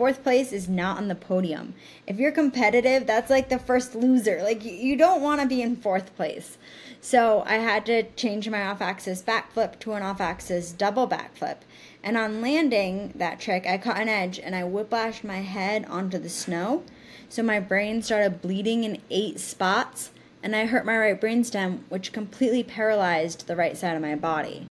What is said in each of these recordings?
fourth place is not on the podium. If you're competitive, that's like the first loser. Like you don't want to be in fourth place. So I had to change my off axis backflip to an off axis double backflip. And on landing that trick, I caught an edge and I whiplashed my head onto the snow. So my brain started bleeding in eight spots, and I hurt my right brainstem, which completely paralyzed the right side of my body.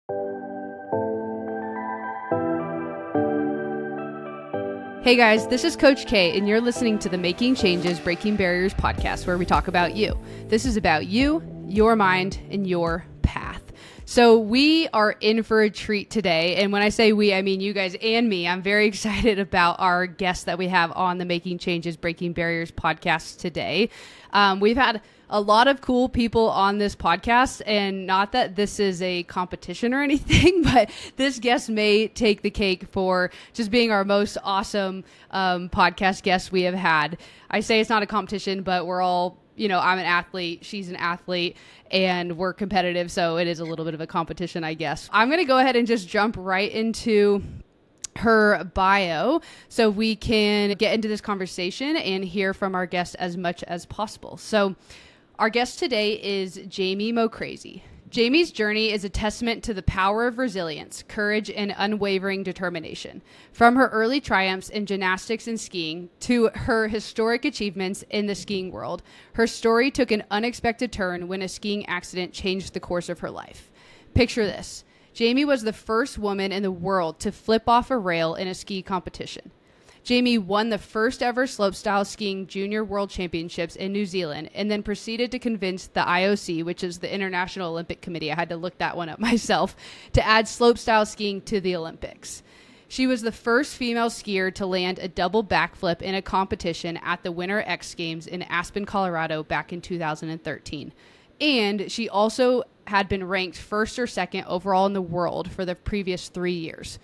Hey guys, this is Coach K, and you're listening to the Making Changes, Breaking Barriers podcast, where we talk about you. This is about you, your mind, and your. So, we are in for a treat today. And when I say we, I mean you guys and me. I'm very excited about our guest that we have on the Making Changes, Breaking Barriers podcast today. Um, we've had a lot of cool people on this podcast. And not that this is a competition or anything, but this guest may take the cake for just being our most awesome um, podcast guest we have had. I say it's not a competition, but we're all you know, I'm an athlete, she's an athlete, and we're competitive, so it is a little bit of a competition, I guess. I'm going to go ahead and just jump right into her bio so we can get into this conversation and hear from our guest as much as possible. So, our guest today is Jamie Mo Crazy. Jamie's journey is a testament to the power of resilience, courage, and unwavering determination. From her early triumphs in gymnastics and skiing to her historic achievements in the skiing world, her story took an unexpected turn when a skiing accident changed the course of her life. Picture this Jamie was the first woman in the world to flip off a rail in a ski competition. Jamie won the first ever slopestyle skiing junior world championships in New Zealand and then proceeded to convince the IOC, which is the International Olympic Committee, I had to look that one up myself, to add slopestyle skiing to the Olympics. She was the first female skier to land a double backflip in a competition at the Winter X Games in Aspen, Colorado back in 2013. And she also had been ranked first or second overall in the world for the previous three years.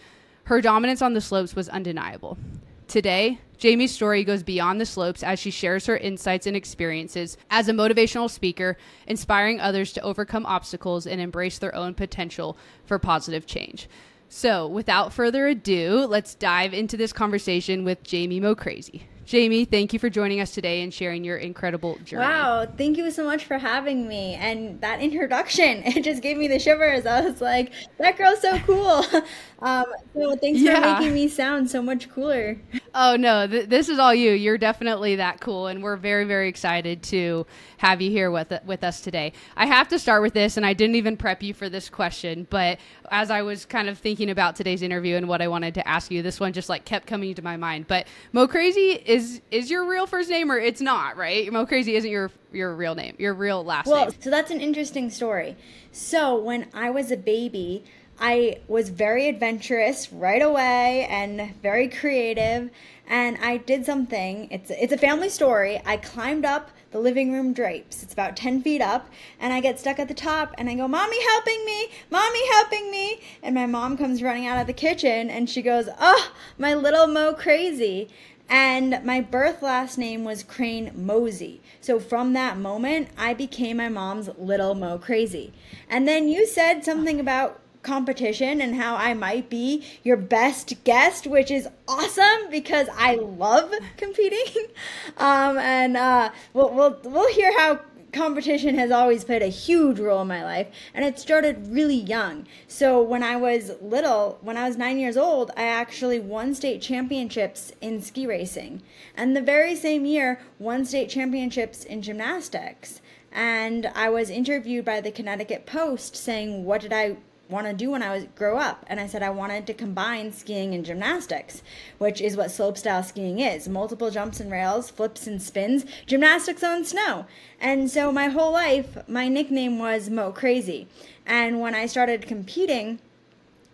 Her dominance on the slopes was undeniable. Today, Jamie's story goes beyond the slopes as she shares her insights and experiences as a motivational speaker, inspiring others to overcome obstacles and embrace their own potential for positive change. So, without further ado, let's dive into this conversation with Jamie Mo Crazy. Jamie, thank you for joining us today and sharing your incredible journey. Wow, thank you so much for having me. And that introduction, it just gave me the shivers. I was like, that girl's so cool. Um, so thanks yeah. for making me sound so much cooler. Oh, no, th- this is all you. You're definitely that cool. And we're very, very excited to have you here with, with us today. I have to start with this, and I didn't even prep you for this question, but as I was kind of thinking about today's interview and what I wanted to ask you, this one just like kept coming to my mind. But Mo Crazy is is is your real first name or it's not, right? Mo Crazy isn't your your real name, your real last well, name. Well, so that's an interesting story. So when I was a baby, I was very adventurous right away and very creative and I did something. It's it's a family story. I climbed up the living room drapes. It's about 10 feet up, and I get stuck at the top, and I go, Mommy helping me! Mommy helping me! And my mom comes running out of the kitchen, and she goes, Oh, my little Mo crazy. And my birth last name was Crane Mouser. So from that moment, I became my mom's little Mo crazy. And then you said something about competition and how I might be your best guest, which is awesome because I love competing. Um, and uh, we'll, we'll, we'll hear how competition has always played a huge role in my life and it started really young. So when i was little when i was nine years old i actually won state championships in ski racing. And the very same year won state championships in gymnastics. And i was interviewed by the connecticut post saying what did i want to do when I was grow up. And I said I wanted to combine skiing and gymnastics which is what slopestyle skiing is. Multiple jumps and rails flips and spins gymnastics on snow. And so my whole life my nickname was Mo Crazy. And when I started competing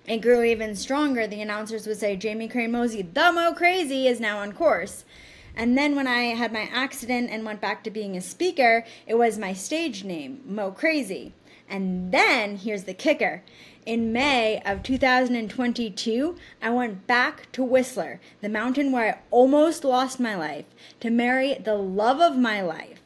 it grew even stronger. The announcers would say Jamie Crane Mouser the Mo Crazy is now on course. And then when I had my accident and went back to being a speaker, it was my stage name, Mo Crazy. And then here's the kicker. In May of 2022, I went back to Whistler, the mountain where I almost lost my life, to marry the love of my life.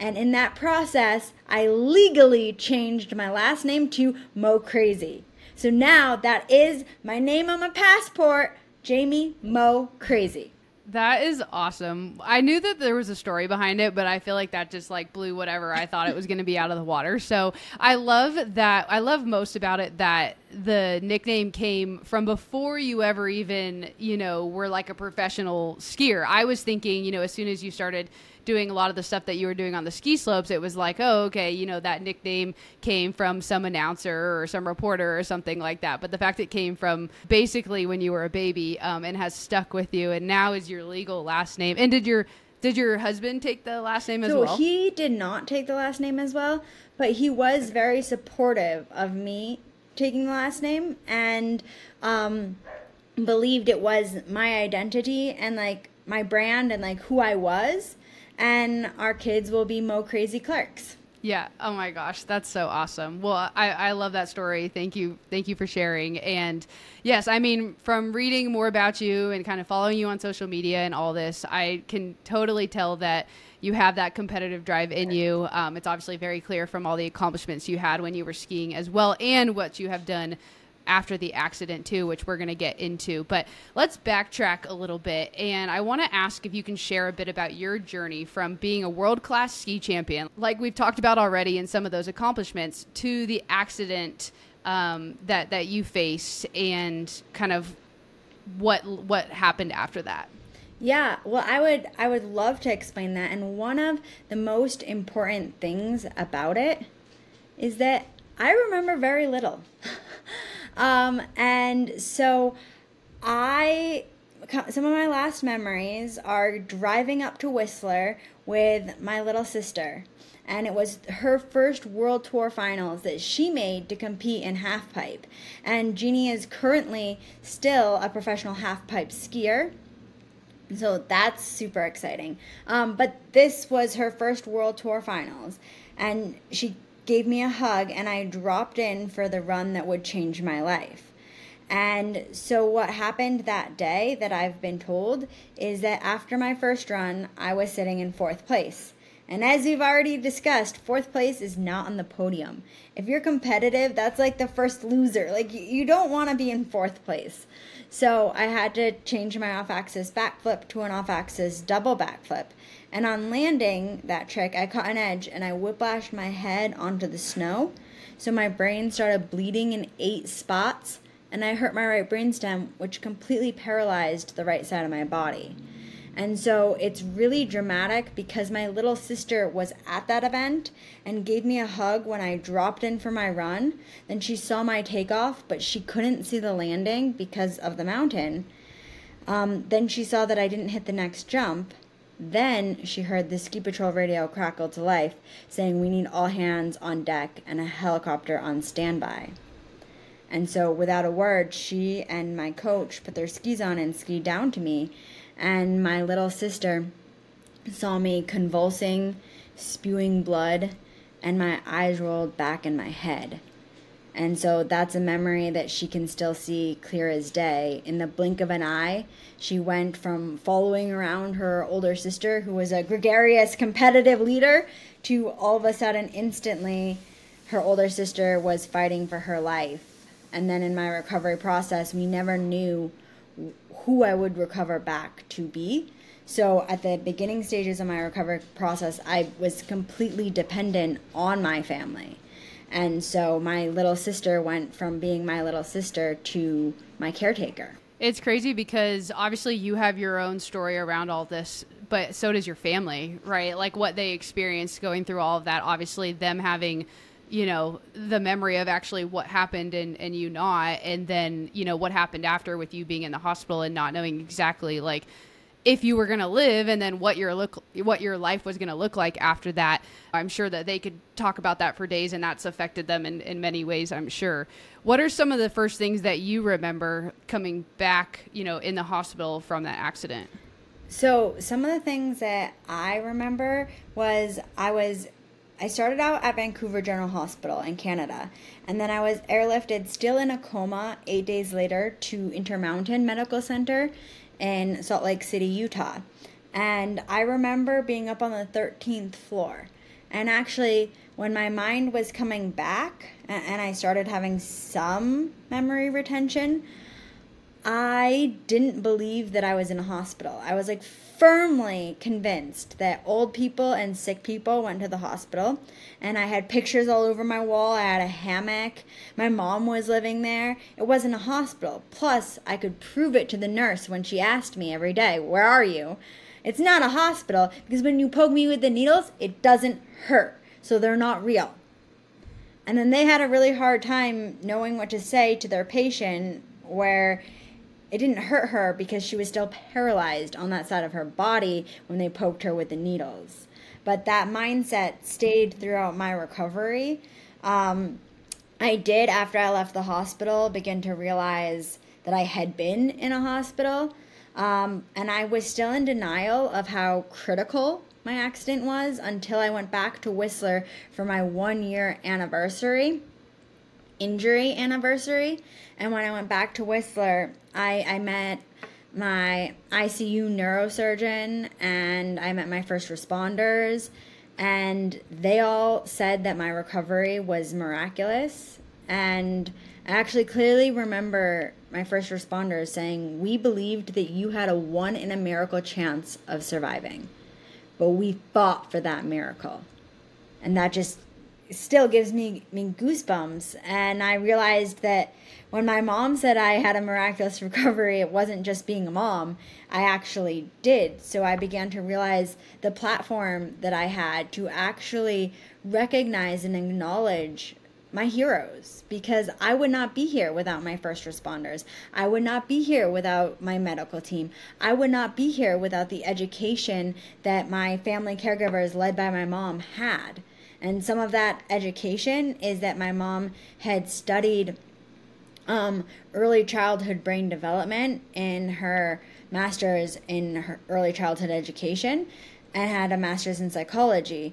And in that process, I legally changed my last name to Mo Crazy. So now that is my name on my passport, Jamie Mo Crazy. That is awesome. I knew that there was a story behind it, but I feel like that just like blew whatever I thought it was going to be out of the water. So I love that. I love most about it that the nickname came from before you ever even, you know, were like a professional skier. I was thinking, you know, as soon as you started doing a lot of the stuff that you were doing on the ski slopes, it was like, oh, okay, you know, that nickname came from some announcer or some reporter or something like that. But the fact it came from basically when you were a baby um, and has stuck with you and now is your legal last name. And did your did your husband take the last name as so well? he did not take the last name as well, but he was very supportive of me taking the last name and um, believed it was my identity and like my brand and like who I was and our kids will be Mo Crazy Clerks. Yeah. Oh my gosh, that's so awesome. Well, I, I love that story. Thank you. Thank you for sharing. And yes, I mean, from reading more about you and kind of following you on social media and all this, I can totally tell that you have that competitive drive in you. Um, it's obviously very clear from all the accomplishments you had when you were skiing as well, and what you have done after the accident too, which we're going to get into. But let's backtrack a little bit, and I want to ask if you can share a bit about your journey from being a world class ski champion, like we've talked about already in some of those accomplishments, to the accident um, that that you faced, and kind of what what happened after that. Yeah, well, I would I would love to explain that. And one of the most important things about it is that I remember very little. Um, and so I, some of my last memories are driving up to Whistler with my little sister. And it was her first World Tour finals that she made to compete in halfpipe. And Jeannie is currently still a professional halfpipe skier. So that's super exciting. Um, but this was her first World Tour finals. And she gave me a hug, and I dropped in for the run that would change my life. And so, what happened that day that I've been told is that after my first run, I was sitting in fourth place. And as we've already discussed, fourth place is not on the podium. If you're competitive, that's like the first loser. Like, you don't want to be in fourth place. So, I had to change my off axis backflip to an off axis double backflip. And on landing that trick, I caught an edge and I whiplashed my head onto the snow. So my brain started bleeding in eight spots, and I hurt my right brainstem, which completely paralyzed the right side of my body. And so it's really dramatic because my little sister was at that event and gave me a hug when I dropped in for my run. Then she saw my takeoff, but she couldn't see the landing because of the mountain. Um, then she saw that I didn't hit the next jump. Then she heard the ski patrol radio crackle to life, saying, We need all hands on deck and a helicopter on standby. And so, without a word, she and my coach put their skis on and skied down to me. And my little sister saw me convulsing, spewing blood, and my eyes rolled back in my head. And so that's a memory that she can still see clear as day. In the blink of an eye, she went from following around her older sister, who was a gregarious, competitive leader, to all of a sudden, instantly, her older sister was fighting for her life. And then in my recovery process, we never knew who I would recover back to be. So at the beginning stages of my recovery process, I was completely dependent on my family and so my little sister went from being my little sister to my caretaker. It's crazy because obviously you have your own story around all this, but so does your family, right? Like what they experienced going through all of that. Obviously, them having you know the memory of actually what happened and and you not and then you know what happened after with you being in the hospital and not knowing exactly like if you were going to live and then what your look what your life was going to look like after that. I'm sure that they could talk about that for days and that's affected them in, in many ways i'm sure. What are some of the first things that you remember coming back you know in the hospital from that accident? So some of the things that i remember was i was I started out at Vancouver General Hospital in Canada, and then I was airlifted still in a coma eight days later to Intermountain Medical Center in Salt Lake City, Utah. And I remember being up on the 13th floor. And actually, when my mind was coming back and I started having some memory retention, I didn't believe that I was in a hospital. I was like firmly convinced that old people and sick people went to the hospital. And I had pictures all over my wall. I had a hammock. My mom was living there. It wasn't a hospital. Plus, I could prove it to the nurse when she asked me every day, Where are you? It's not a hospital because when you poke me with the needles, it doesn't hurt. So they're not real. And then they had a really hard time knowing what to say to their patient where it didn't hurt her because she was still paralyzed on that side of her body when they poked her with the needles. But that mindset stayed throughout my recovery. Um, I did, after I left the hospital, begin to realize that I had been in a hospital. Um, and I was still in denial of how critical my accident was until I went back to Whistler for my one year anniversary, injury anniversary. And when I went back to Whistler, I, I met my ICU neurosurgeon and I met my first responders, and they all said that my recovery was miraculous. And I actually clearly remember my first responders saying, We believed that you had a one in a miracle chance of surviving, but we fought for that miracle. And that just still gives me, me goosebumps. And I realized that when my mom said I had a miraculous recovery, it wasn't just being a mom. I actually did. So I began to realize the platform that I had to actually recognize and acknowledge my heroes because I would not be here without my first responders. I would not be here without my medical team. I would not be here without the education that my family caregivers, led by my mom, had. And some of that education is that my mom had studied um, early childhood brain development in her master's in her early childhood education and had a master's in psychology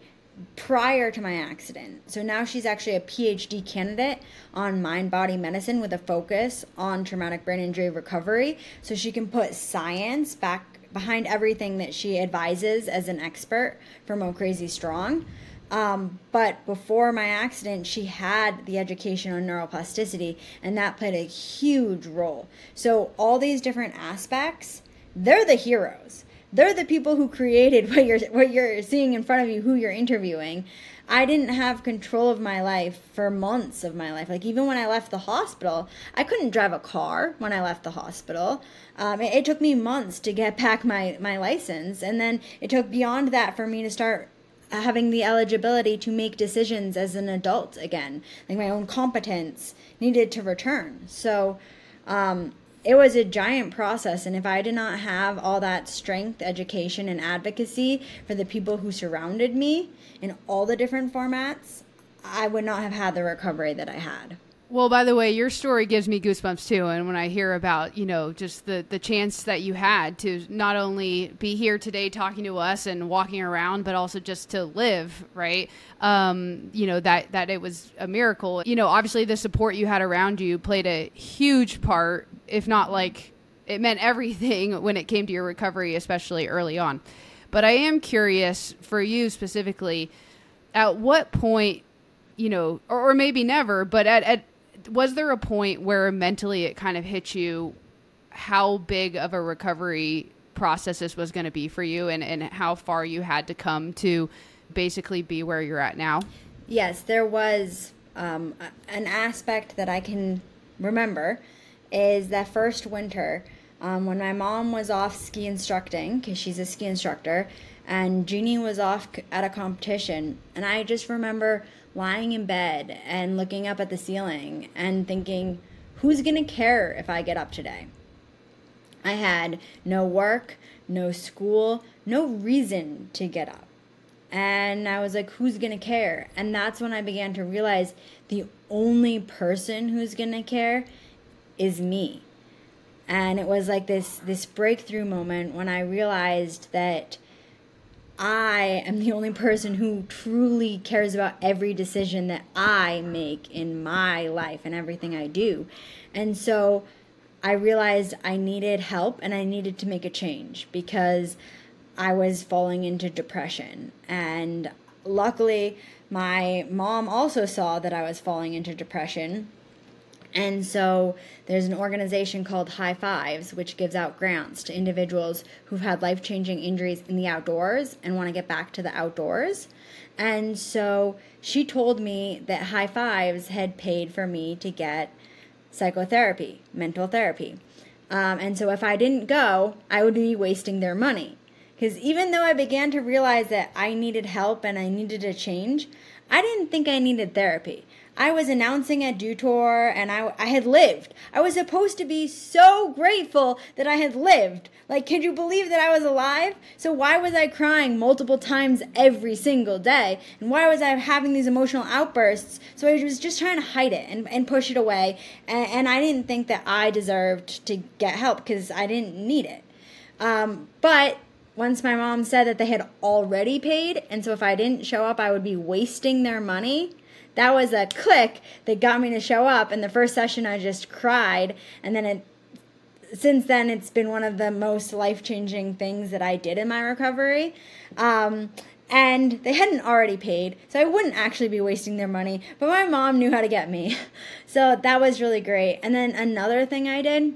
prior to my accident. So now she's actually a PhD candidate on mind body medicine with a focus on traumatic brain injury recovery. So she can put science back behind everything that she advises as an expert for Mo Crazy Strong. Um, but before my accident, she had the education on neuroplasticity, and that played a huge role. So, all these different aspects, they're the heroes. They're the people who created what you're what you're seeing in front of you, who you're interviewing. I didn't have control of my life for months of my life. Like even when I left the hospital, I couldn't drive a car when I left the hospital. Um, it, it took me months to get back my my license, and then it took beyond that for me to start having the eligibility to make decisions as an adult again. Like my own competence needed to return. So um, it was a giant process. And if I did not have all that strength, education, and advocacy for the people who surrounded me in all the different formats, I would not have had the recovery that I had. Well, by the way, your story gives me goosebumps too. And when I hear about, you know, just the, the chance that you had to not only be here today talking to us and walking around, but also just to live, right? Um, you know, that, that it was a miracle. You know, obviously the support you had around you played a huge part, if not like it meant everything when it came to your recovery, especially early on. But I am curious for you specifically, at what point you know, or, or, maybe never, but at, at was there a point where mentally it kind of hit you how big of a recovery process this was going to be for you and, and how far you had to come to basically be where you're at now? Yes, there was um, an aspect that I can remember is that first winter um, when my mom was off ski instructing because she's a ski instructor and Jeannie was off at a competition and I just remember lying in bed and looking up at the ceiling and thinking, who's going to care if I get up today? I had no work, no school, no reason to get up. And I was like, who's going to care? And that's when I began to realize the only person who's going to care is me. And it was like this this breakthrough moment when I realized that I am the only person who truly cares about every decision that I make in my life and everything I do. And so I realized I needed help and I needed to make a change because I was falling into depression. And luckily, my mom also saw that I was falling into depression And so there's an organization called High Fives, which gives out grants to individuals who've had life changing injuries in the outdoors and want to get back to the outdoors. And so she told me that High Fives had paid for me to get psychotherapy, mental therapy. Um, and so if I didn't go, I would be wasting their money. Because even though I began to realize that I needed help and I needed a change, I didn't think I needed therapy. I was announcing at Tour and I, I had lived. I was supposed to be so grateful that I had lived. Like, could you believe that I was alive? So, why was I crying multiple times every single day? And why was I having these emotional outbursts? So, I was just trying to hide it and, and push it away. And, and I didn't think that I deserved to get help because I didn't need it. Um, but once my mom said that they had already paid, and so if I didn't show up, I would be wasting their money that was a click that got me to show up. And the first session, I just cried. And then it, since then, it's been one of the most life changing things that I did in my recovery. Um, and they hadn't already paid, so I wouldn't actually be wasting their money. But my mom knew how to get me. So that was really great. And then another thing I did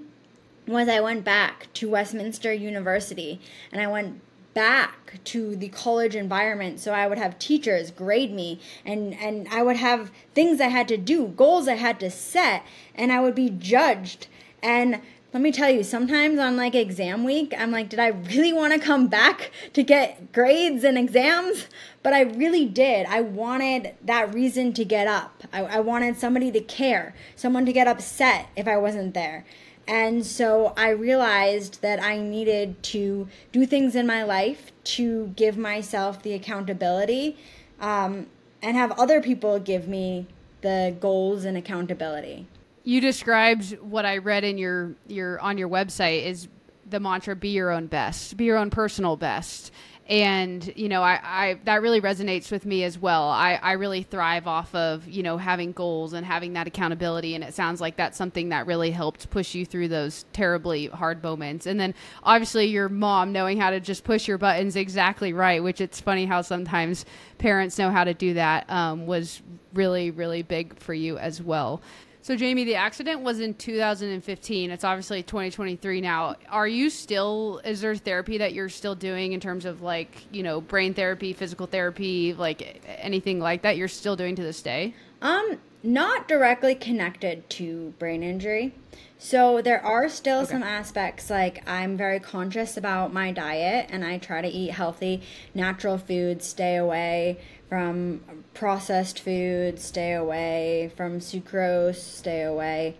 was I went back to Westminster University and I went back to the college environment so i would have teachers grade me and and i would have things i had to do goals i had to set and i would be judged. And let me tell you sometimes on like exam week i'm like did i really want to come back to get grades and exams? But i really did. I wanted that reason to get up. I, I wanted somebody to care someone to get upset if i wasn't there and so I realized that I needed to do things in my life to give myself the accountability um, and have other people give me the goals and accountability. You described what I read in your your on your website is the mantra be your own best, be your own personal best and you know I, I that really resonates with me as well. I, I really thrive off of you know having goals and having that accountability. And it sounds like that's something that really helped push you through those terribly hard moments. And then obviously your mom knowing how to just push your buttons exactly right which it's funny how sometimes parents know how to do that um, was really really big for you as well so, Jamie, the accident was in 2015. It's obviously 2023 now. Are you still, is there therapy that you're still doing in terms of like, you know, brain therapy, physical therapy, like anything like that you're still doing to this day? Um, not directly connected to brain injury. So there are still okay. some aspects like I'm very conscious about my diet and I try to eat healthy, natural foods, stay away from processed foods, stay away from sucrose, stay away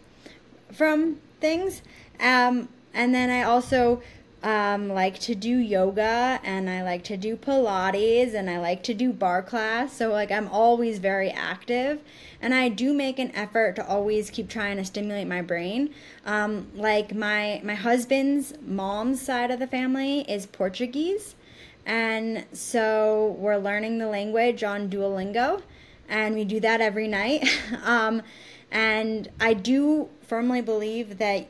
from things. Um, and then I also um, like to do yoga and I like to do Pilates and I like to do barre class. So, like, I'm always very active and I do make an effort to always keep trying to stimulate my brain. Um, like, my, my husband's mom's side of the family is Portuguese. And so we're learning the language on Duolingo, and we do that every night. um, and I do firmly believe that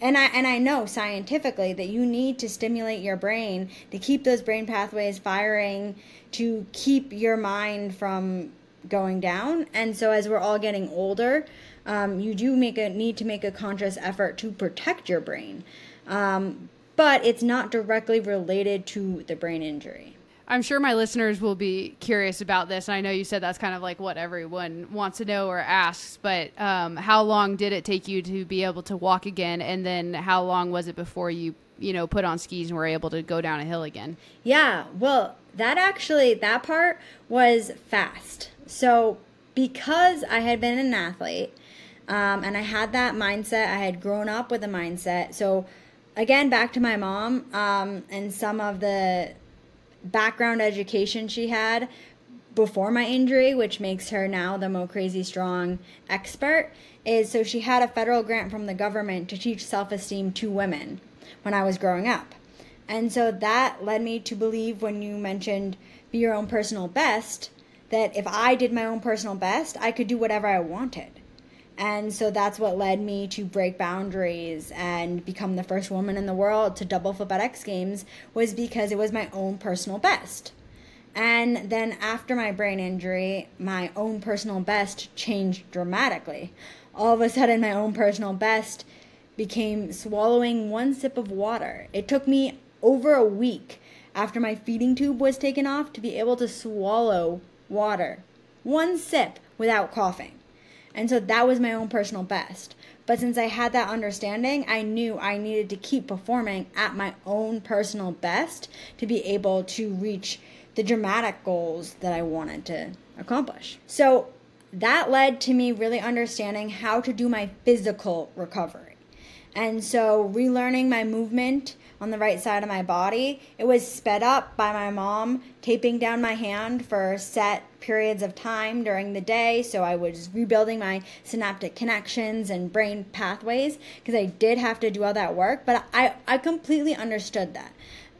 and I and I know scientifically that you need to stimulate your brain to keep those brain pathways firing to keep your mind from going down. And so as we're all getting older, um, you do make a need to make a conscious effort to protect your brain. Um, but it's not directly related to the brain injury. I'm sure my listeners will be curious about this. And I know you said that's kind of like what everyone wants to know or asks, but um, how long did it take you to be able to walk again? And then how long was it before you, you know, put on skis and were able to go down a hill again? Yeah, well, that actually, that part was fast. So because I had been an athlete um, and I had that mindset, I had grown up with a mindset. So again, back to my mom um, and some of the background education she had before my injury, which makes her now the Mo Crazy Strong expert, is so she had a federal grant from the government to teach self esteem to women when I was growing up. And so that led me to believe when you mentioned be your own personal best, that if I did my own personal best, I could do whatever I wanted. And so that's what led me to break boundaries and become the first woman in the world to double flip at X Games was because it was my own personal best. And then after my brain injury, my own personal best changed dramatically. all of a sudden my own personal best became swallowing one sip of water. It took me over a week after my feeding tube was taken off to be able to swallow water, one sip without coughing. And so that was my own personal best. But since I had that understanding, I knew I needed to keep performing at my own personal best to be able to reach the dramatic goals that I wanted to accomplish. So that led to me really understanding how to do my physical recovery. And so relearning my movement on the right side of my body. It was sped up by my mom taping down my hand for set periods of time during the day. So I was rebuilding my synaptic connections and brain pathways because I did have to do all that work. But I, I completely understood that.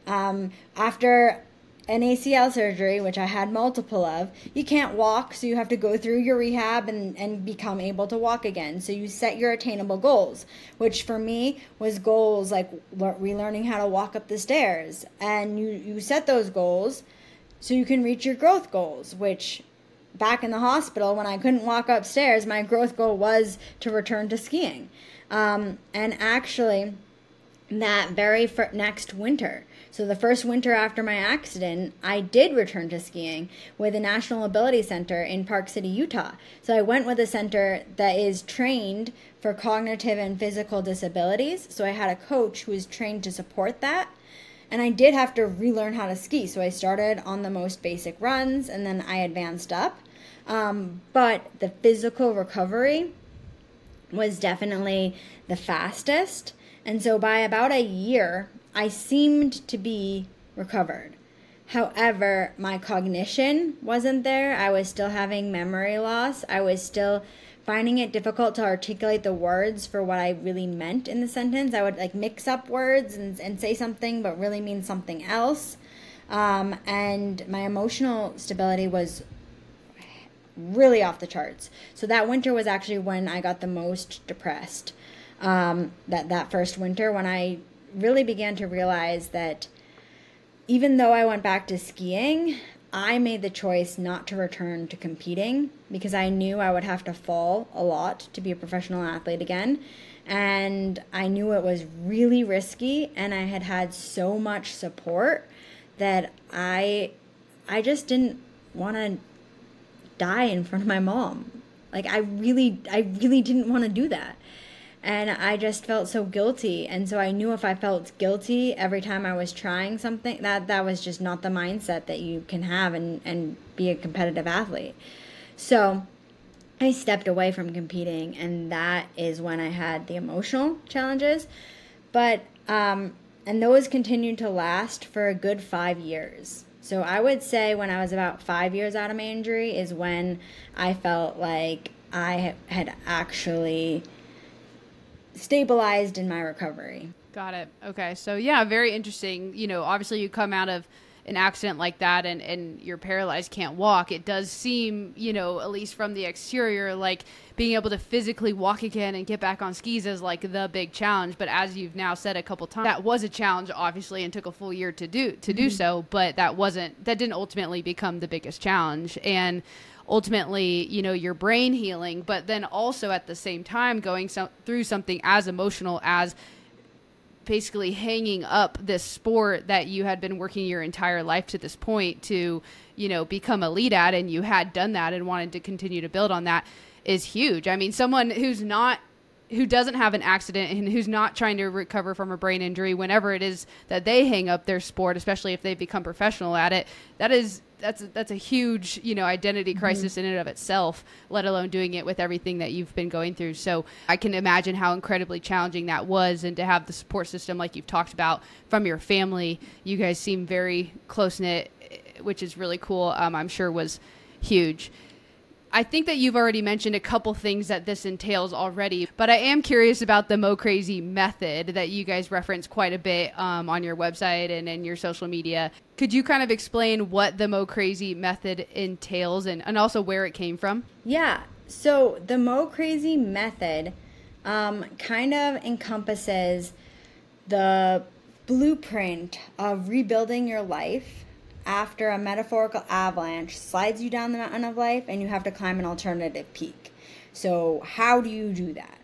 Um, after an ACL surgery, which I had multiple of, you can't walk, so you have to go through your rehab and, and become able to walk again. So you set your attainable goals, which for me was goals like relearning how to walk up the stairs. And you, you set those goals so you can reach your growth goals, which back in the hospital when I couldn't walk upstairs, my growth goal was to return to skiing. Um, and actually, that very next winter, so the first winter after my accident, I did return to skiing with the National Ability Center in Park City, Utah. So I went with a center that is trained for cognitive and physical disabilities. So I had a coach who was trained to support that. And I did have to relearn how to ski. So I started on the most basic runs and then I advanced up. Um, but the physical recovery was definitely the fastest. And so by about a year, I seemed to be recovered. However, my cognition wasn't there. I was still having memory loss. I was still finding it difficult to articulate the words for what I really meant in the sentence. I would like mix up words and, and say something but really mean something else. Um, and my emotional stability was really off the charts. So that winter was actually when I got the most depressed. Um, that that first winter when I really began to realize that even though I went back to skiing, I made the choice not to return to competing because I knew I would have to fall a lot to be a professional athlete again. And I knew it was really risky, and I had had so much support that I, I just didn't want to die in front of my mom. Like I really, I really didn't want to do that and I just felt so guilty. And so I knew if I felt guilty every time I was trying something, that that was just not the mindset that you can have and and be a competitive athlete. So I stepped away from competing, and that is when I had the emotional challenges. But um, and those continued to last for a good five years. So I would say when I was about five years out of my injury is when I felt like I had actually stabilized in my recovery. Got it. Okay. So yeah, very interesting. You know, obviously you come out of an accident like that and, and you're paralyzed, can't walk. It does seem, you know, at least from the exterior, like being able to physically walk again and get back on skis is like the big challenge. But as you've now said a couple times, that was a challenge, obviously, and took a full year to do to do mm-hmm. so. But that wasn't that didn't ultimately become the biggest challenge. And ultimately, you know, your brain healing, but then also at the same time going so- through something as emotional as basically hanging up this sport that you had been working your entire life to this point to, you know, become elite at and you had done that and wanted to continue to build on that is huge. I mean, someone who's not who doesn't have an accident and who's not trying to recover from a brain injury whenever it is that they hang up their sport, especially if they've become professional at it, that is that's a, that's a huge you know identity mm-hmm. crisis mm-hmm. in and of itself let alone doing it with everything that you've been going through so i can imagine how incredibly challenging that was and to have the support system like you've talked about from your family you guys seem very close knit which is really cool um, i'm sure was huge I think that you've already mentioned a couple things that this entails already, but I am curious about the Mo Crazy method that you guys reference quite a bit um, on your website and in your social media. Could you kind of explain what the Mo Crazy method entails and, and also where it came from? Yeah. So the Mo Crazy method um, kind of encompasses the blueprint of rebuilding your life after a metaphorical avalanche slides you down the mountain of life and you have to climb an alternative peak. So, how do you do that?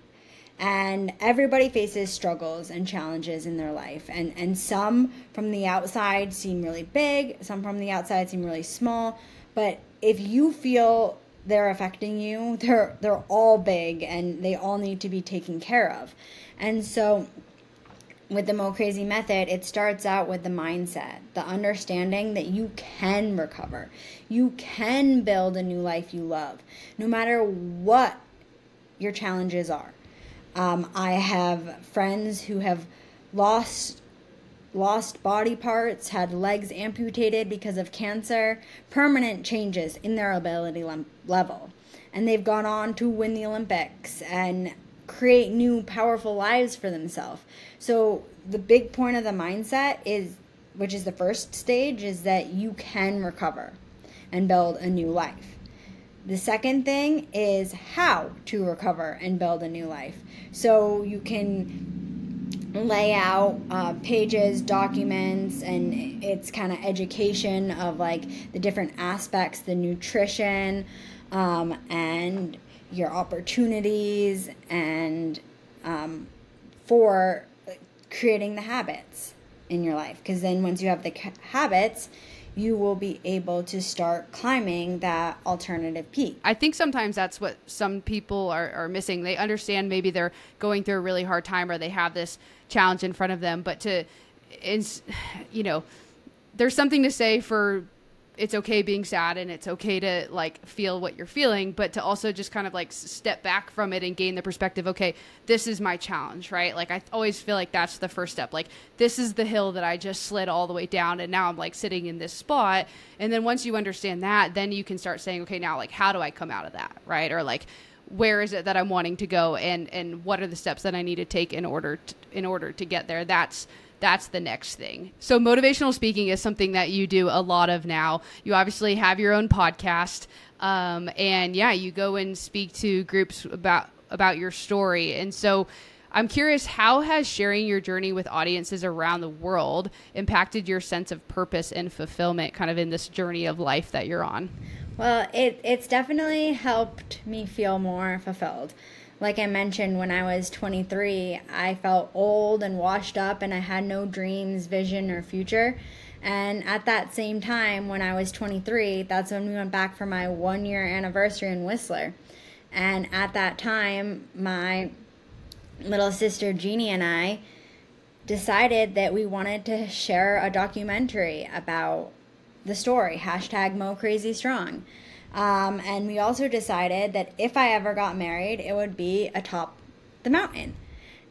And everybody faces struggles and challenges in their life. And, and some from the outside seem really big, some from the outside seem really small. But if you feel they're affecting you, they're, they're all big and they all need to be taken care of. And so, with the Mo Crazy method, it starts out with the mindset, the understanding that you can recover. You can build a new life you love, no matter what your challenges are. Um, I have friends who have lost lost body parts, had legs amputated because of cancer, permanent changes in their ability le- level. And they've gone on to win the Olympics and create new powerful lives for themselves. So the big point of the mindset is which is the first stage is that you can recover and build a new life. The second thing is how to recover and build a new life. So you can lay out uh, pages, documents, and it's kind of education of like the different aspects, the nutrition, um, and your opportunities, and um, for creating the habits in your life. Because then once you have the habits, you will be able to start climbing that alternative peak. I think sometimes that's what some people are, are missing. They understand maybe they're going through a really hard time or they have this challenge in front of them, but to, is, you know, there's something to say for it's okay being sad and it's okay to like feel what you're feeling but to also just kind of like step back from it and gain the perspective okay this is my challenge right? Like i always feel like that's the first step. Like this is the hill that i just slid all the way down and now i'm like sitting in this spot. And then once you understand that then you can start saying okay now like how do i come out of that? Right? Or like where is it that i'm wanting to go and and what are the steps that i need to take in order to, in order to get there? That's that's the next thing. So, motivational speaking is something that you do a lot of now. You obviously have your own podcast, um, and yeah, you go and speak to groups about about your story. And so, I'm curious, how has sharing your journey with audiences around the world impacted your sense of purpose and fulfillment, kind of in this journey of life that you're on? Well, it, it's definitely helped me feel more fulfilled like I mentioned, when I was 23, I felt old and washed up and I had no dreams, vision, or future. And at that same time, when I was 23, that's when we went back for my one year anniversary in Whistler. And at that time, my little sister Jeannie and I decided that we wanted to share a documentary about the story hashtag Mo Crazy Strong. Um, and we also decided that if I ever got married, it would be atop the mountain.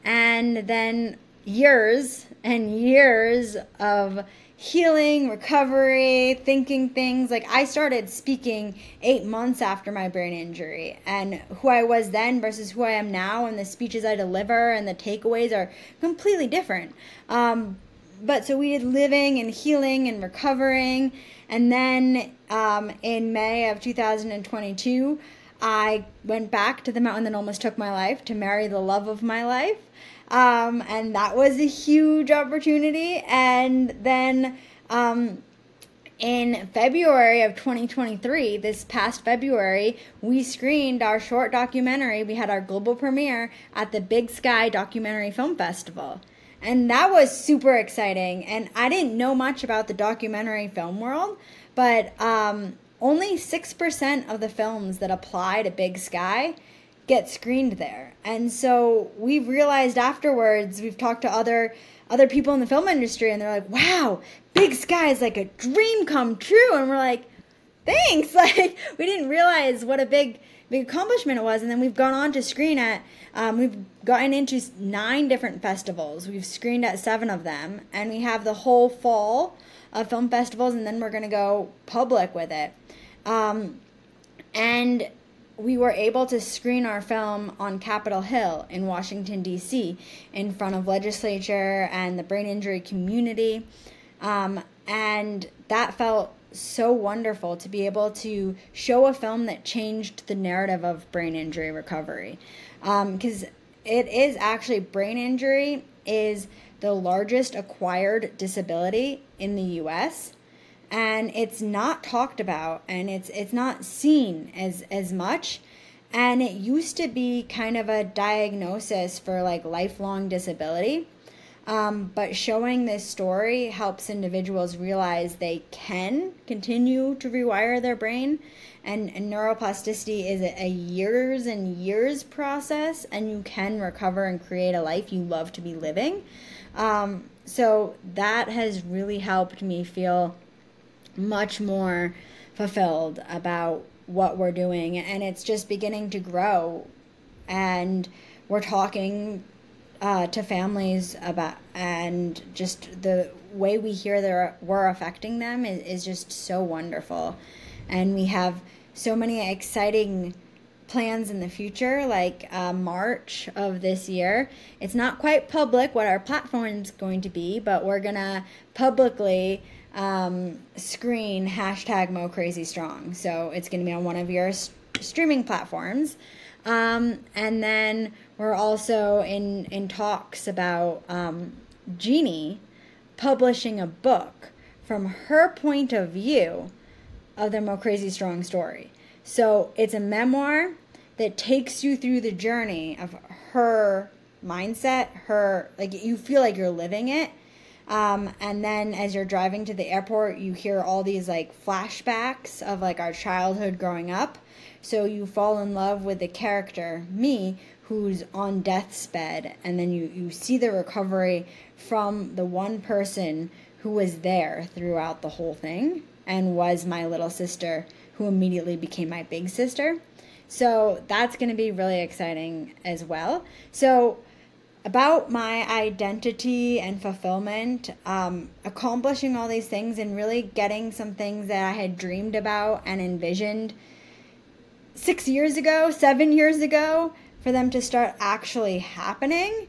And then years and years of healing, recovery, thinking things. Like I started speaking eight months after my brain injury, and who I was then versus who I am now, and the speeches I deliver and the takeaways are completely different. Um, but so we did living and healing and recovering and then um, in May of 2022, I went back to the mountain that almost took my life to marry the love of my life. Um, and that was a huge opportunity. And then um, in February of 2023, this past February, we screened our short documentary. We had our global premiere at the Big Sky Documentary Film Festival. And that was super exciting. And I didn't know much about the documentary film world, but um, only 6% of the films that apply to Big Sky get screened there. And so we've realized afterwards, we've talked to other other people in the film industry and they're like, "Wow, Big Sky is like a dream come true." And we're like, "Thanks." Like we didn't realize what a big big accomplishment it was. And then we've gone on to screen at, um, we've gotten into nine different festivals. We've screened at seven of them, and we have the whole fall of film festivals, and then we're going to go public with it. Um, and we were able to screen our film on Capitol Hill in Washington, D.C., in front of legislature and the brain injury community. Um, and that felt so wonderful to be able to show a film that changed the narrative of brain injury recovery. Because um, it is actually brain injury is the largest acquired disability in the US and it's not talked about and it's it's not seen as as much And it used to be kind of a diagnosis for like lifelong disability. Um, but showing this story helps individuals realize they can continue to rewire their brain. And, and neuroplasticity is a, years and years process, and you can recover and create a life you love to be living. Um, so that has really helped me feel much more fulfilled about what we're doing. And it's just beginning to grow. And we're talking uh, to families about and just the way we hear that we're affecting them is, is just so wonderful. And we have so many exciting plans in the future like uh, march of this year. It's not quite public what our platform is going to be but we're gonna publicly um, screen hashtag mo crazy strong. So it's gonna be on one of your st- streaming platforms. Um, and then we're also in, in talks about um, Jeannie publishing a book from her point of view of the Mo Crazy Strong story. So it's a memoir that takes you through the journey of her mindset, her, like you feel like you're living it. Um, and then as you're driving to the airport, you hear all these like flashbacks of like our childhood growing up. So you fall in love with the character, me, who's on death's bed and then you, you see the recovery from the one person who was there throughout the whole thing and was my little sister who immediately became my big sister. So that's going to be really exciting as well. So about my identity and fulfillment um, accomplishing all these things and really getting some things that i had dreamed about and envisioned six years ago seven years ago for them to start actually happening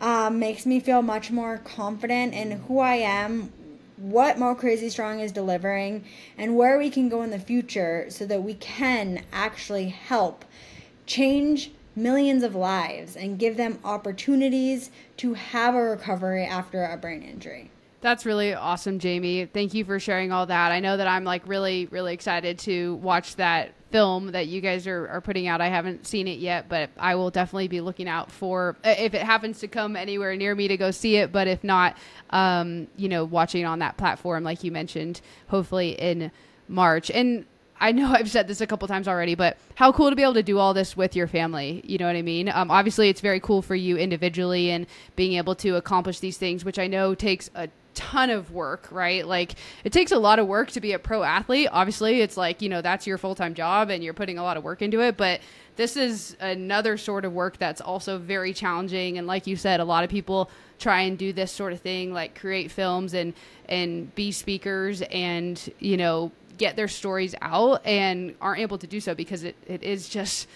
um, makes me feel much more confident in who I am, what Mo Crazy Strong is delivering, and where we can go in the future so that we can actually help change millions of lives and give them opportunities to have a recovery after a brain injury. That's really awesome, Jamie. Thank you for sharing all that. I know that I'm like really, really excited to watch that film that you guys are, are putting out. I haven't seen it yet, but I will definitely be looking out for uh, if it happens to come anywhere near me to go see it. But if not, um, you know, watching on that platform, like you mentioned, hopefully in March. And I know I've said this a couple times already, but how cool to be able to do all this with your family. You know what I mean? Um, obviously, it's very cool for you individually and being able to accomplish these things, which I know takes a ton of work, right? Like it takes a lot of work to be a pro athlete. Obviously, it's like, you know, that's your full-time job and you're putting a lot of work into it, but this is another sort of work that's also very challenging and like you said, a lot of people try and do this sort of thing like create films and and be speakers and, you know, get their stories out and aren't able to do so because it, it is just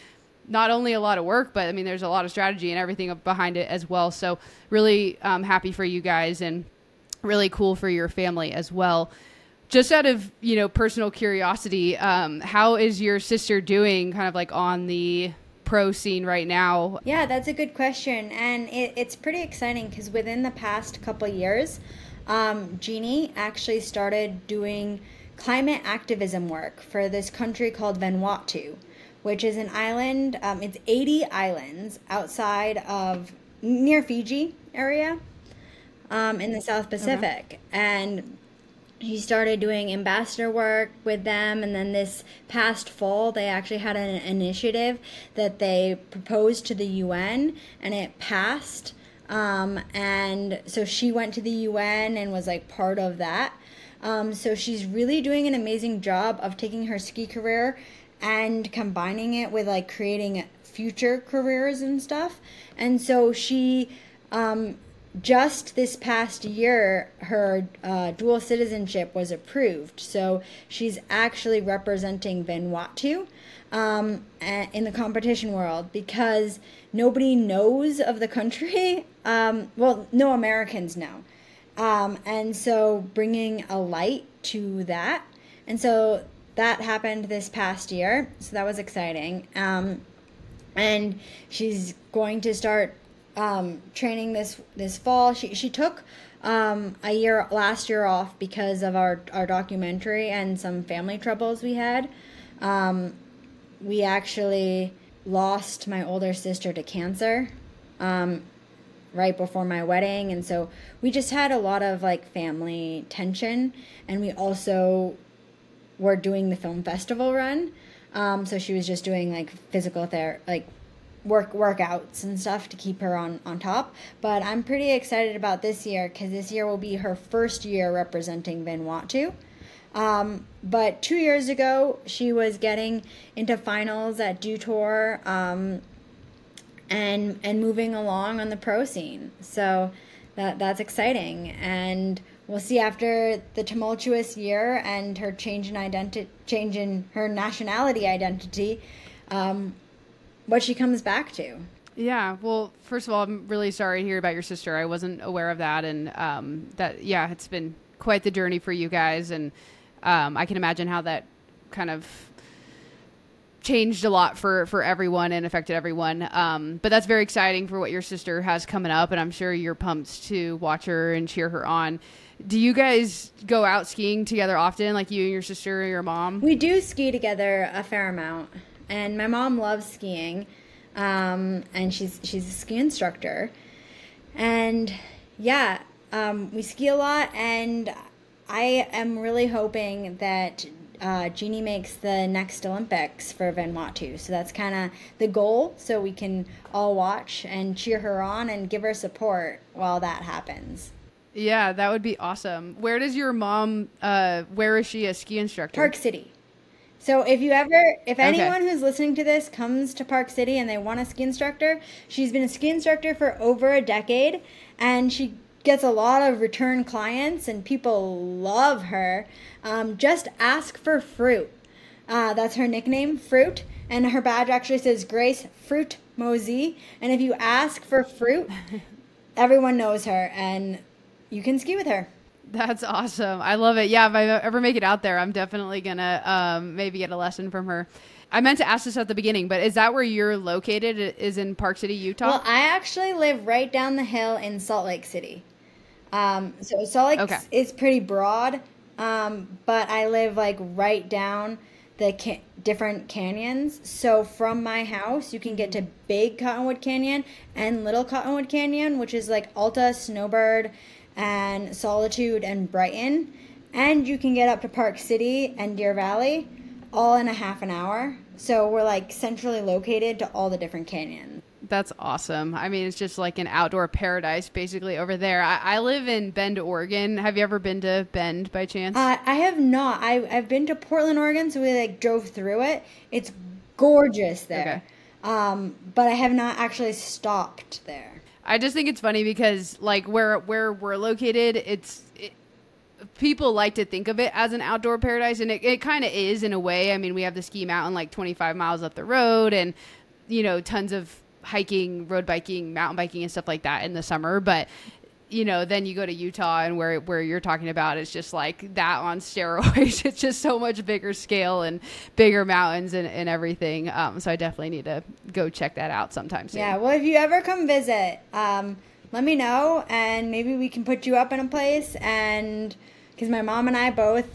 not only a lot of work, but I mean, there's a lot of strategy and everything behind it as well. So, really um, happy for you guys and really cool for your family as well. Just out of you know personal curiosity, um, how is your sister doing? Kind of like on the pro scene right now. Yeah, that's a good question, and it, it's pretty exciting because within the past couple years, um, Jeannie actually started doing climate activism work for this country called Vanuatu, which is an island. Um, it's 80 islands outside of near Fiji area um, in the South Pacific. Okay. And he started doing ambassador work with them and then this past fall they actually had an initiative that they proposed to the UN and it passed um, and so she went to the UN and was like part of that um, so she's really doing an amazing job of taking her ski career and combining it with like creating future careers and stuff and so she um, just this past year, her uh, dual citizenship was approved. So she's actually representing Vanuatu um, in the competition world because nobody knows of the country. Um, well, no Americans know. Um, and so bringing a light to that. And so that happened this past year. So that was exciting. Um, and she's going to start um, training this this fall. She she took um, a year last year off because of our our documentary and some family troubles we had. Um, we actually lost my older sister to cancer um, right before my wedding. And so we just had a lot of like family tension. And we also were doing the film festival run. Um, so she was just doing like physical therapy, like work workouts and stuff to keep her on on top. But I'm pretty excited about this year because this year will be her first year representing Vanuatu. Um, but two years ago, she was getting into finals at Dew Tour um, and and moving along on the pro scene. So that that's exciting, and we'll see after the tumultuous year and her change in identity, change in her nationality identity, um, what she comes back to. Yeah. Well, first of all, I'm really sorry to hear about your sister. I wasn't aware of that, and um, that yeah, it's been quite the journey for you guys, and um, I can imagine how that kind of changed a lot for for everyone and affected everyone. Um, but that's very exciting for what your sister has coming up, and I'm sure you're pumped to watch her and cheer her on. Do you guys go out skiing together often, like you and your sister or your mom? We do ski together a fair amount, and my mom loves skiing, um, and she's she's a ski instructor, and yeah, um, we ski a lot, and I am really hoping that uh, Jeannie makes the next Olympics for Vanuatu. So that's kind of the goal. So we can all watch and cheer her on and give her support while that happens. Yeah, that would be awesome. Where does your mom? Uh, where is she a ski instructor? Park City. So if you ever, if anyone okay. who's listening to this comes to Park City and they want a ski instructor, she's been a ski instructor for over a decade, and she gets a lot of return clients and people love her. Um, just ask for fruit. Uh, that's her nickname, Fruit. And her badge actually says Grace Fruit Mauzy. And if you ask for fruit, everyone knows her and you can ski with her. That's awesome. I love it. Yeah, if I ever make it out there, I'm definitely going to um, maybe get a lesson from her. I meant to ask this at the beginning, but is that where you're located? Is in Park City, Utah? Well, I actually live right down the hill in Salt Lake City. Um, so Salt Lake okay. is pretty broad, um, but I live like right down the ca- different canyons. So from my house, you can get to Big Cottonwood Canyon and Little Cottonwood Canyon, which is like Alta, Snowbird, and Solitude and Brighton. And you can get up to Park City and Deer Valley all in a half an hour. So we're like centrally located to all the different canyons. That's awesome. I mean, it's just like an outdoor paradise basically over there. I, I live in Bend, Oregon. Have you ever been to Bend by chance? Uh, I have not. I, I've been to Portland, Oregon, so we like drove through it. It's gorgeous there. Okay. Um, but I have not actually stopped there. I just think it's funny because like where where we're located, it's it, people like to think of it as an outdoor paradise, and it, it kind of is in a way. I mean, we have the ski mountain like 25 miles up the road, and you know, tons of hiking, road biking, mountain biking, and stuff like that in the summer. But you know, then you go to Utah and where where you're talking about it's just like that on steroids. it's just so much bigger scale and bigger mountains and, and everything. Um, so I definitely need to go check that out sometime soon. Yeah, well, if you ever come visit, um, let me know and maybe we can put you up in a place and because my mom and I both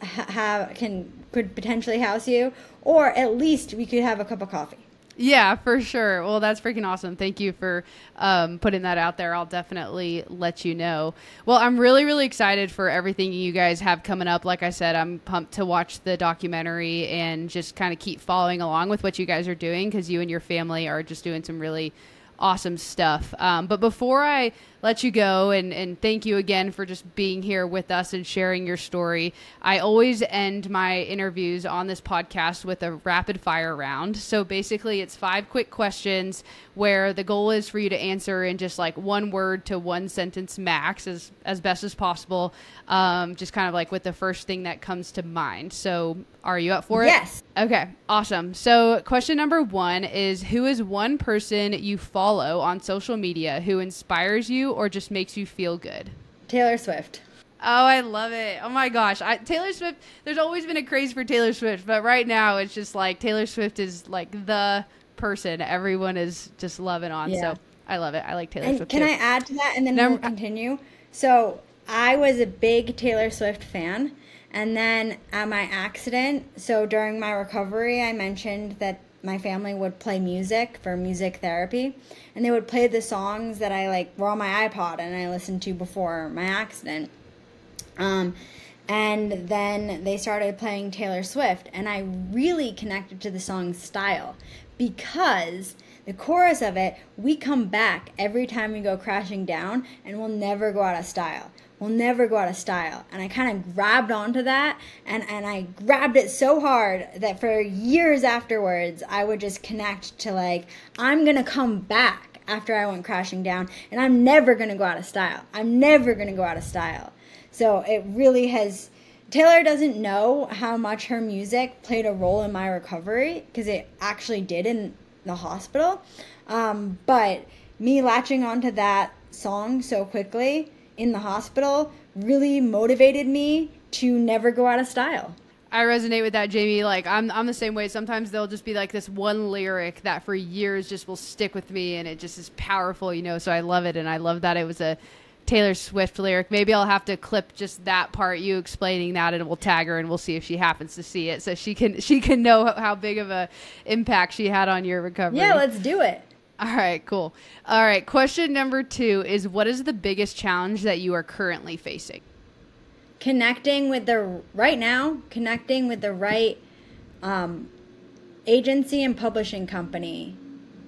have can could potentially house you, or at least we could have a cup of coffee. Yeah, for sure. Well, that's freaking awesome. Thank you for um, putting that out there. I'll definitely let you know. Well, I'm really, really excited for everything you guys have coming up. Like I said, I'm pumped to watch the documentary and just kind of keep following along with what you guys are doing because you and your family are just doing some really awesome stuff. Um, but before I let you go and, and thank you again for just being here with us and sharing your story, I always end my interviews on this podcast with a rapid fire round. So basically, it's five quick questions where the goal is for you to answer in just like one word to one sentence max as, as best as possible, um, just kind of like with the first thing that comes to mind. So, are you up for it? Yes. Okay, awesome. So, question number one is Who is one person you follow on social media who inspires you or just makes you feel good? Taylor Swift. Oh, I love it. Oh my gosh. I, Taylor Swift, there's always been a craze for Taylor Swift, but right now it's just like Taylor Swift is like the person everyone is just loving on. Yeah. So I love it. I like Taylor and Swift. Can too. I add to that and then we'll continue? So I was a big Taylor Swift fan. And then at my accident, so during my recovery, I mentioned that my family would play music for music therapy, and they would play the songs that I like were on my iPod and I listened to before my accident. Um, and then they started playing Taylor Swift, and I really connected to the song's style because the chorus of it, we come back every time we go crashing down, and we'll never go out of style. We'll never go out of style. And I kind of grabbed onto that, and, and I grabbed it so hard that for years afterwards, I would just connect to like, I'm gonna come back after I went crashing down, and I'm never gonna go out of style. I'm never gonna go out of style. So it really has. Taylor doesn't know how much her music played a role in my recovery because it actually did in the hospital. Um, but me latching onto that song so quickly in the hospital really motivated me to never go out of style. I resonate with that, Jamie. Like I'm, I'm the same way. Sometimes there'll just be like this one lyric that for years just will stick with me, and it just is powerful, you know. So I love it, and I love that it was a Taylor Swift lyric. Maybe I'll have to clip just that part, you explaining that, and we'll tag her, and we'll see if she happens to see it, so she can she can know how big of a impact she had on your recovery. Yeah, let's do it. All right, cool. All right, question number two is: What is the biggest challenge that you are currently facing? Connecting with the right now, connecting with the right um, agency and publishing company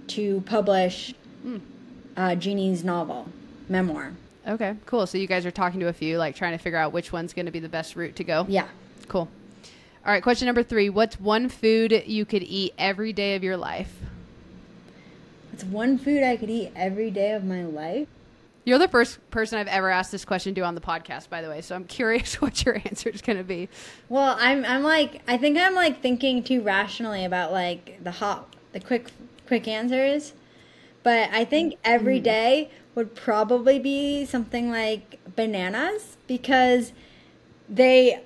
to publish mm. uh, Jeannie's novel memoir. Okay, cool. So you guys are talking to a few, like trying to figure out which one's going to be the best route to go. Yeah. Cool. All right, question number three. What's one food you could eat every day of your life? It's one food I could eat every day of my life. You're the first person I've ever asked this question to on the podcast, by the way. So I'm curious what your answer is going to be. Well, I'm I'm like I think I'm like thinking too rationally about like the hot the quick quick answers, but I think every mm. would probably be something like bananas because they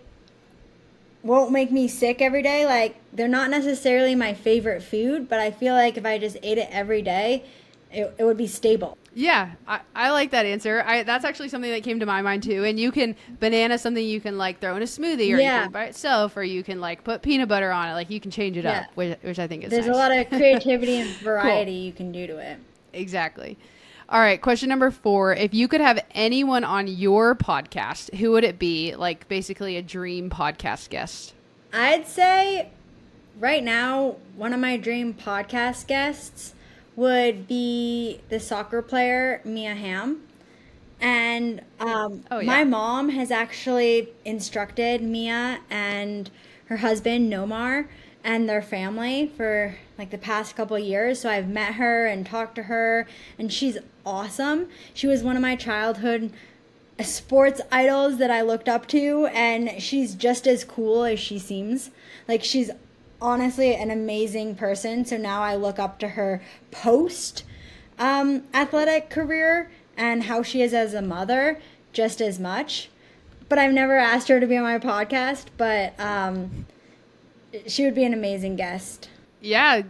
won't make me sick every day. Like they're not necessarily my favorite food, but I feel like if I just ate it every day, it, it would be stable. Yeah, I, I like that answer. I, that's actually something that came to my mind too. And you can banana something you can like throw in a smoothie or yeah. by itself, or you can like put peanut butter on it. Like you can change it yeah. up, which, which I think is there's nice. a lot of creativity and variety cool. you can do to it. Exactly. All right, question number four. If you could have anyone on your podcast, who would it be? Like basically a dream podcast guest. I'd say right now, one of my dream podcast guests would be the soccer player Mia Hamm. And um, oh, yeah. my mom has actually instructed Mia and her husband Nomar and their family for like the past couple years. So I've met her and talked to her, and she's awesome. She was one of my childhood sports idols that I looked up to, and she's just as cool as she seems. Like she's honestly an amazing person. So now I look up to her post um, athletic career and how she is as a mother just as much. But I've never asked her to be on my podcast, but um, she would be an amazing guest. Yeah,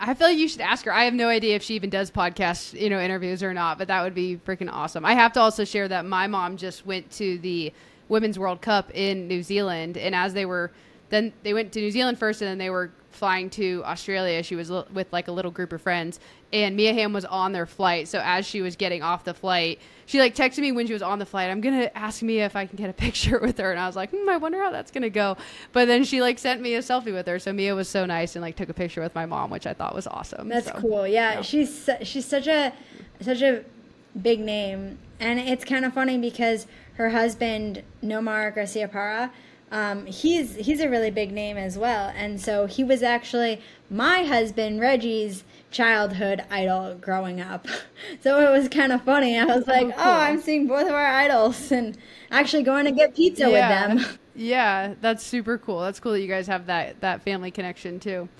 I feel like you should ask her. I have no idea if she even does podcast, you know, interviews or not, but that would be freaking awesome. I have to also share that my mom just went to the Women's World Cup in New Zealand, and as they were, then they went to New Zealand first, and then they were flying to Australia. She was with like a little group of friends, and Mia Hamm was on their flight. So as she was getting off the flight, she like texted me when she was on the flight. I'm gonna ask Mia if I can get a picture with her, and I was like, hmm, I wonder how that's gonna go. But then she like sent me a selfie with her, so Mia was so nice and like took a picture with my mom, which I thought was awesome. That's so, cool. Yeah, yeah, she's she's such a such a big name, and it's kind of funny because her husband Nomar Garciaparra um, he's he's a really big name as well, and so he was actually my husband Reggie's childhood idol growing up. so it was kind of funny. I was like, oh, cool. oh, I'm seeing both of our idols and actually going to get pizza yeah. with them. Yeah, that's super cool. That's cool that you guys have that that family connection too.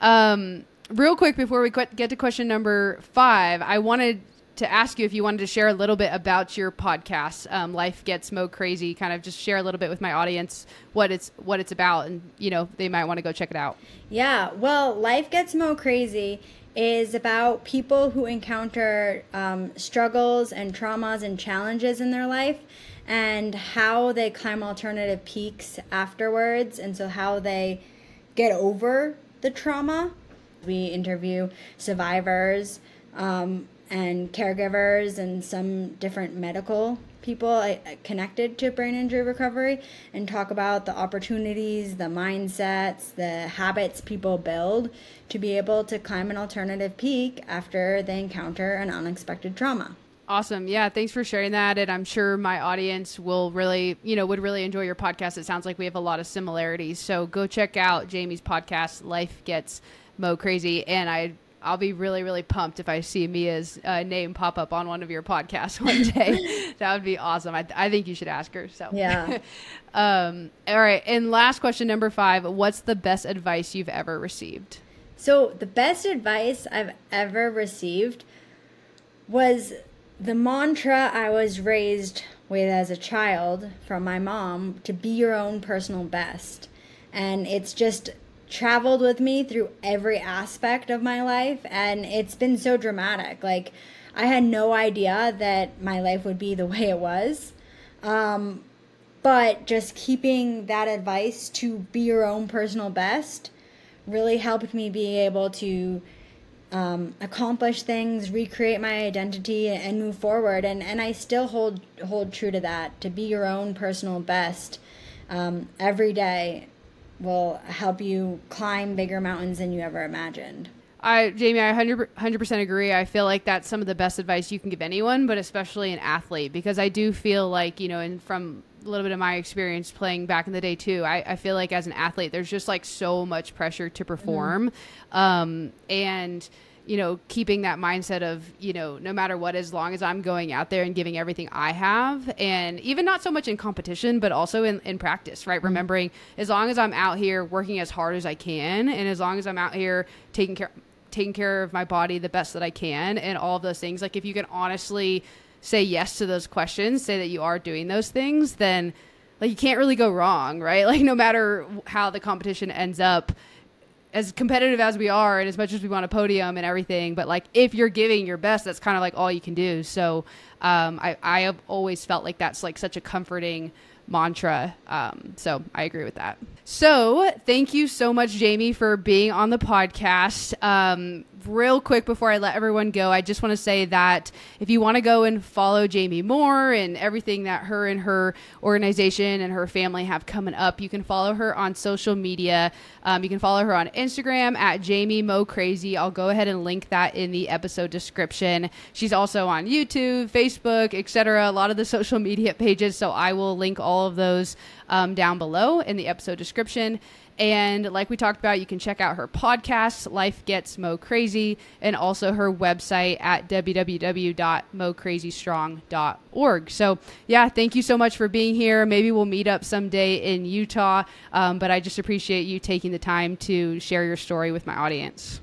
Um, real quick before we get to question number five, I wanted to ask you if you wanted to share a little bit about your podcast, um, "Life Gets Mo Crazy." Kind of just share a little bit with my audience what it's what it's about, and you know they might want to go check it out. Yeah, well, "Life Gets Mo Crazy" is about people who encounter um, struggles and traumas and challenges in their life, and how they climb alternative peaks afterwards, and so how they get over the trauma We interview survivors um, and caregivers and some different medical people uh, connected to brain injury recovery and talk about the opportunities, the mindsets, the habits people build to be able to climb an alternative peak after they encounter an unexpected trauma. Awesome. Yeah, thanks for sharing that and I'm sure my audience will really, you know, would really enjoy your podcast. It sounds like we have a lot of similarities. So go check out Jamie's podcast Life Gets Mo Crazy and I I'll be really, really pumped if I see Mia's uh, name pop up on one of your podcasts one day. that would be awesome. I, I, think you should ask her. So yeah. um, all right. And last question, number five. What's the best advice you've ever received? So the best advice I've ever received was the mantra I was raised with as a child from my mom to be your own personal best. And it's just traveled with me through every aspect of my life and it's been so dramatic like i had no idea that my life would be the way it was um, but just keeping that advice to be your own personal best really helped me be able to um, accomplish things, recreate my identity, and move forward. And, and I still hold hold true to that. To be your own personal best um, every day will help you climb bigger mountains than you ever imagined. I, Jamie, I 100, 100% agree. I feel like that's some of the best advice you can give anyone, but especially an athlete, because I do feel like, you know, and from a little bit of my experience playing back in the day too, I, I feel like as an athlete, there's just like so much pressure to perform. Mm-hmm. Um, and, you know, keeping that mindset of, you know, no matter what, as long as I'm going out there and giving everything I have, and even not so much in competition, but also in, in practice, right? Mm-hmm. Remembering as long as I'm out here working as hard as I can, and as long as I'm out here taking care, taking care of my body the best that I can, and all of those things, like if you can honestly say yes to those questions, say that you are doing those things, then like you can't really go wrong, right? Like no matter how the competition ends up, as competitive as we are and as much as we want a podium and everything but like if you're giving your best that's kind of like all you can do. So um, I, I have always felt like that's like such a comforting mantra. Um, so i agree with that. So thank you so much jamie for being on the podcast. Um, real quick before I let everyone go, I just want to say that if you want to go and follow Jamie Moore and everything that her and her organization and her family have coming up, you can follow her on social media. Um, you can follow her on Instagram at Jamie Mo Crazy. I'll go ahead and link that in the episode description. She's also on YouTube, Facebook, etc. A lot of the social media pages, so I will link all of those um, down below in the episode description. And like we talked about, you can check out her podcast, Life Gets Mo Crazy, and also her website at www.mocrazystrong.org. So, yeah, thank you so much for being here. Maybe we'll meet up someday in Utah, um, but I just appreciate you taking the time to share your story with my audience.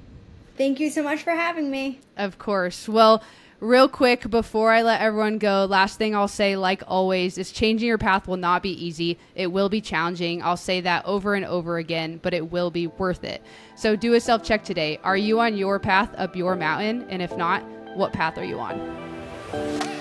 Thank you so much for having me. Of course. Well, real quick before I let everyone go, last thing I'll say, like always, is changing your path will not be easy. It will be challenging. I'll say that over and over again, but it will be worth it. So do a self check today. Are you on your path up your mountain? And if not, what path are you on?